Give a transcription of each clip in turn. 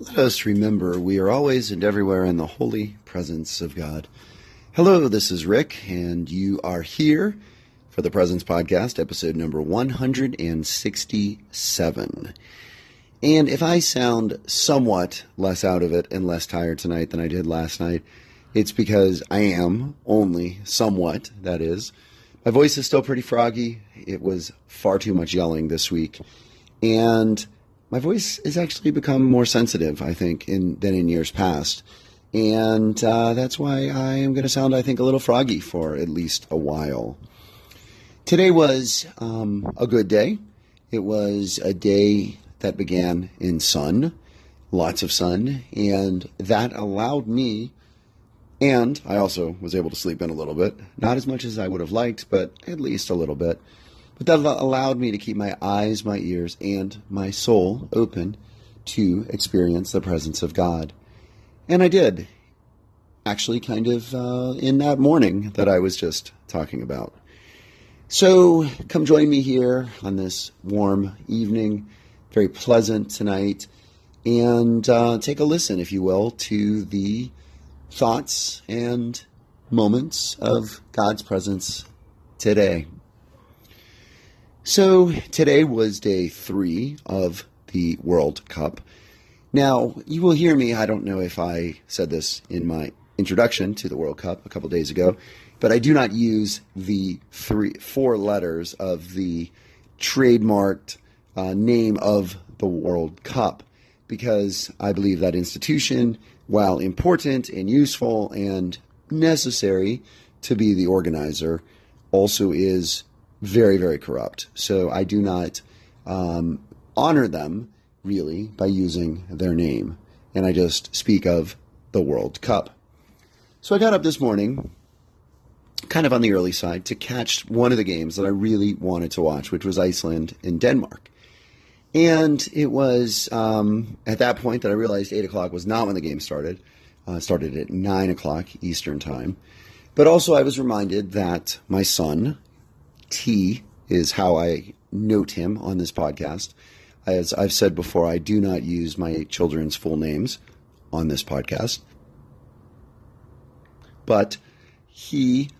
Let us remember we are always and everywhere in the holy presence of God. Hello, this is Rick, and you are here for the Presence Podcast, episode number 167. And if I sound somewhat less out of it and less tired tonight than I did last night, it's because I am only somewhat, that is. My voice is still pretty froggy. It was far too much yelling this week. And my voice has actually become more sensitive, I think, in, than in years past. And uh, that's why I am going to sound, I think, a little froggy for at least a while. Today was um, a good day. It was a day that began in sun, lots of sun, and that allowed me, and I also was able to sleep in a little bit. Not as much as I would have liked, but at least a little bit. But that allowed me to keep my eyes, my ears, and my soul open to experience the presence of God. And I did, actually, kind of uh, in that morning that I was just talking about. So come join me here on this warm evening, very pleasant tonight, and uh, take a listen, if you will, to the thoughts and moments of God's presence today. So today was day three of the World Cup. Now, you will hear me, I don't know if I said this in my introduction to the World Cup a couple days ago, but I do not use the three, four letters of the trademarked uh, name of the World Cup because I believe that institution, while important and useful and necessary to be the organizer, also is very, very corrupt. So I do not um, honor them really by using their name. And I just speak of the World Cup. So I got up this morning, kind of on the early side, to catch one of the games that I really wanted to watch, which was Iceland and Denmark. And it was um, at that point that I realized 8 o'clock was not when the game started. Uh, started at 9 o'clock Eastern Time. But also, I was reminded that my son, T is how I note him on this podcast. As I've said before, I do not use my children's full names on this podcast. But he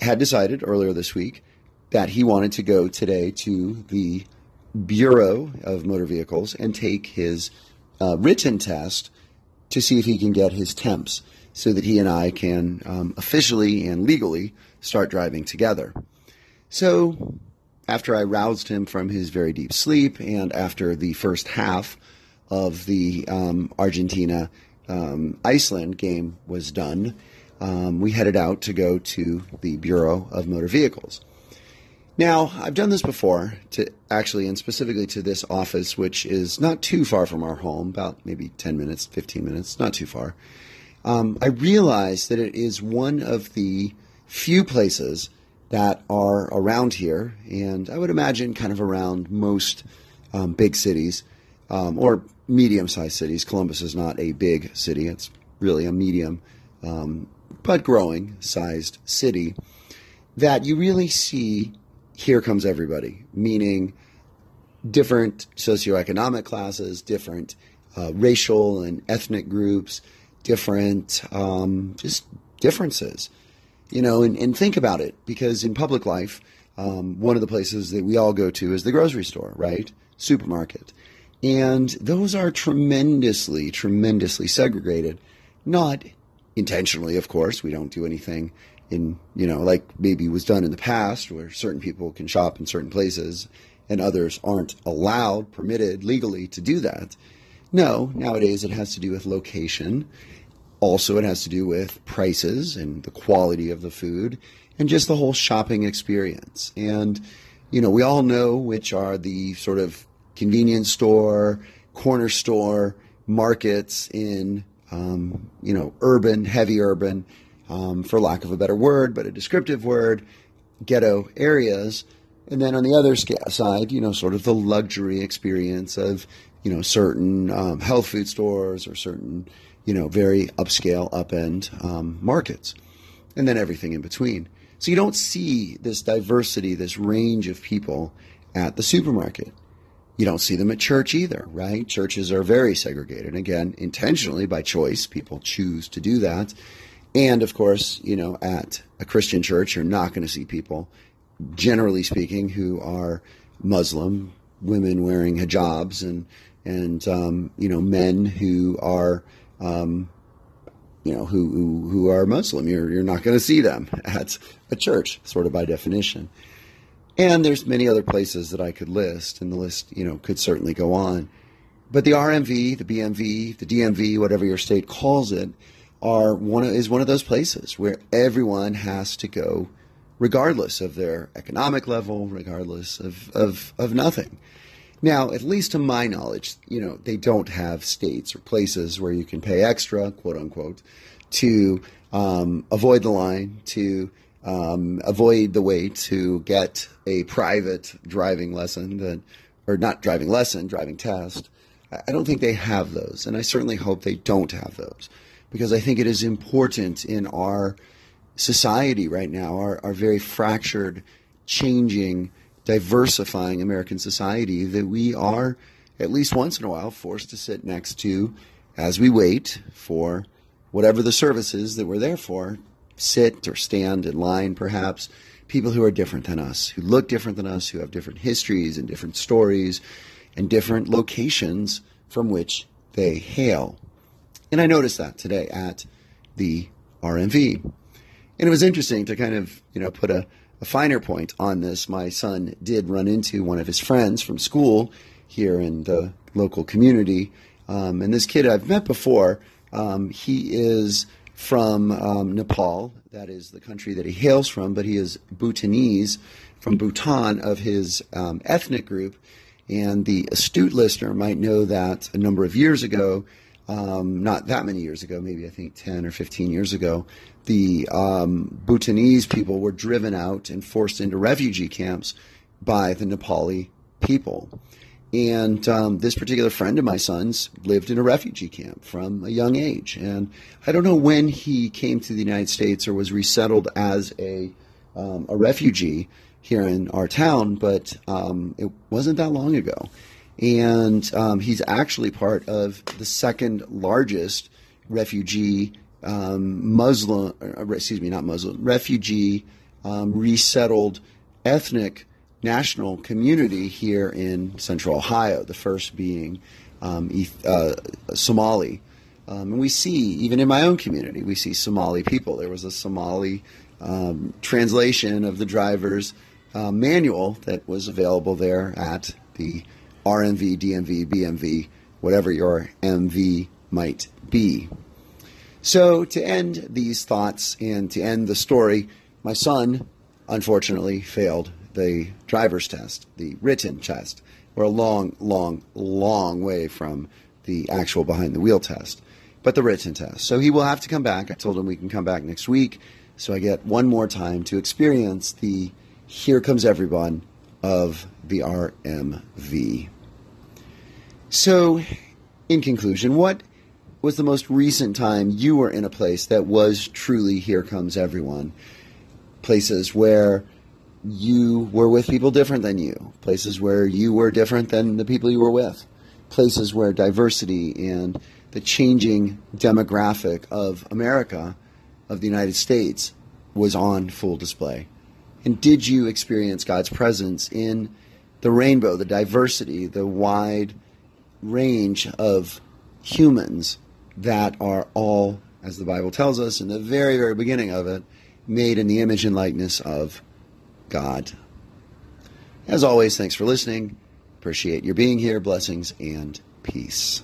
had decided earlier this week that he wanted to go today to the Bureau of Motor Vehicles and take his uh, written test to see if he can get his temps so that he and I can um, officially and legally start driving together. So, after I roused him from his very deep sleep, and after the first half of the um, Argentina um, Iceland game was done, um, we headed out to go to the Bureau of Motor Vehicles. Now, I've done this before, to actually, and specifically to this office, which is not too far from our home, about maybe 10 minutes, 15 minutes, not too far. Um, I realized that it is one of the few places that are around here, and I would imagine kind of around most um, big cities um, or medium sized cities. Columbus is not a big city, it's really a medium um, but growing sized city. That you really see here comes everybody, meaning different socioeconomic classes, different uh, racial and ethnic groups, different um, just differences you know, and, and think about it because in public life, um, one of the places that we all go to is the grocery store, right? Supermarket. And those are tremendously, tremendously segregated. Not intentionally, of course. We don't do anything in, you know, like maybe was done in the past where certain people can shop in certain places and others aren't allowed, permitted legally to do that. No, nowadays it has to do with location also, it has to do with prices and the quality of the food and just the whole shopping experience. And, you know, we all know which are the sort of convenience store, corner store markets in, um, you know, urban, heavy urban, um, for lack of a better word, but a descriptive word, ghetto areas. And then on the other side, you know, sort of the luxury experience of, you know, certain um, health food stores or certain you know, very upscale, upend um, markets, and then everything in between. So you don't see this diversity, this range of people at the supermarket. You don't see them at church either, right? Churches are very segregated. Again, intentionally by choice, people choose to do that. And of course, you know, at a Christian church, you're not going to see people, generally speaking, who are Muslim, women wearing hijabs, and and um, you know, men who are um, you know who, who who are Muslim. You're you're not going to see them at a church, sort of by definition. And there's many other places that I could list, and the list you know could certainly go on. But the RMV, the BMV, the DMV, whatever your state calls it, are one of, is one of those places where everyone has to go, regardless of their economic level, regardless of, of, of nothing. Now, at least to my knowledge, you know, they don't have states or places where you can pay extra, quote unquote, to um, avoid the line, to um, avoid the wait, to get a private driving lesson, that, or not driving lesson, driving test. I don't think they have those, and I certainly hope they don't have those, because I think it is important in our society right now, our, our very fractured, changing diversifying American society that we are, at least once in a while, forced to sit next to as we wait for whatever the services that we're there for, sit or stand in line, perhaps, people who are different than us, who look different than us, who have different histories and different stories and different locations from which they hail. And I noticed that today at the RMV. And it was interesting to kind of, you know, put a a finer point on this, my son did run into one of his friends from school here in the local community. Um, and this kid I've met before, um, he is from um, Nepal. That is the country that he hails from, but he is Bhutanese from Bhutan of his um, ethnic group. And the astute listener might know that a number of years ago, um, not that many years ago, maybe I think 10 or 15 years ago, the um, Bhutanese people were driven out and forced into refugee camps by the Nepali people. And um, this particular friend of my son's lived in a refugee camp from a young age. And I don't know when he came to the United States or was resettled as a, um, a refugee here in our town, but um, it wasn't that long ago. And um, he's actually part of the second largest refugee um, Muslim, uh, excuse me, not Muslim, refugee, um, resettled ethnic national community here in central Ohio, the first being um, uh, Somali. Um, and we see, even in my own community, we see Somali people. There was a Somali um, translation of the driver's uh, manual that was available there at the RMV, DMV, BMV, whatever your MV might be. So, to end these thoughts and to end the story, my son unfortunately failed the driver's test, the written test. We're a long, long, long way from the actual behind the wheel test, but the written test. So he will have to come back. I told him we can come back next week. So I get one more time to experience the Here Comes Everyone of the RMV. So, in conclusion, what was the most recent time you were in a place that was truly here comes everyone? Places where you were with people different than you, places where you were different than the people you were with, places where diversity and the changing demographic of America, of the United States, was on full display. And did you experience God's presence in the rainbow, the diversity, the wide range of humans that are all, as the Bible tells us in the very, very beginning of it, made in the image and likeness of God. As always, thanks for listening. Appreciate your being here. Blessings and peace.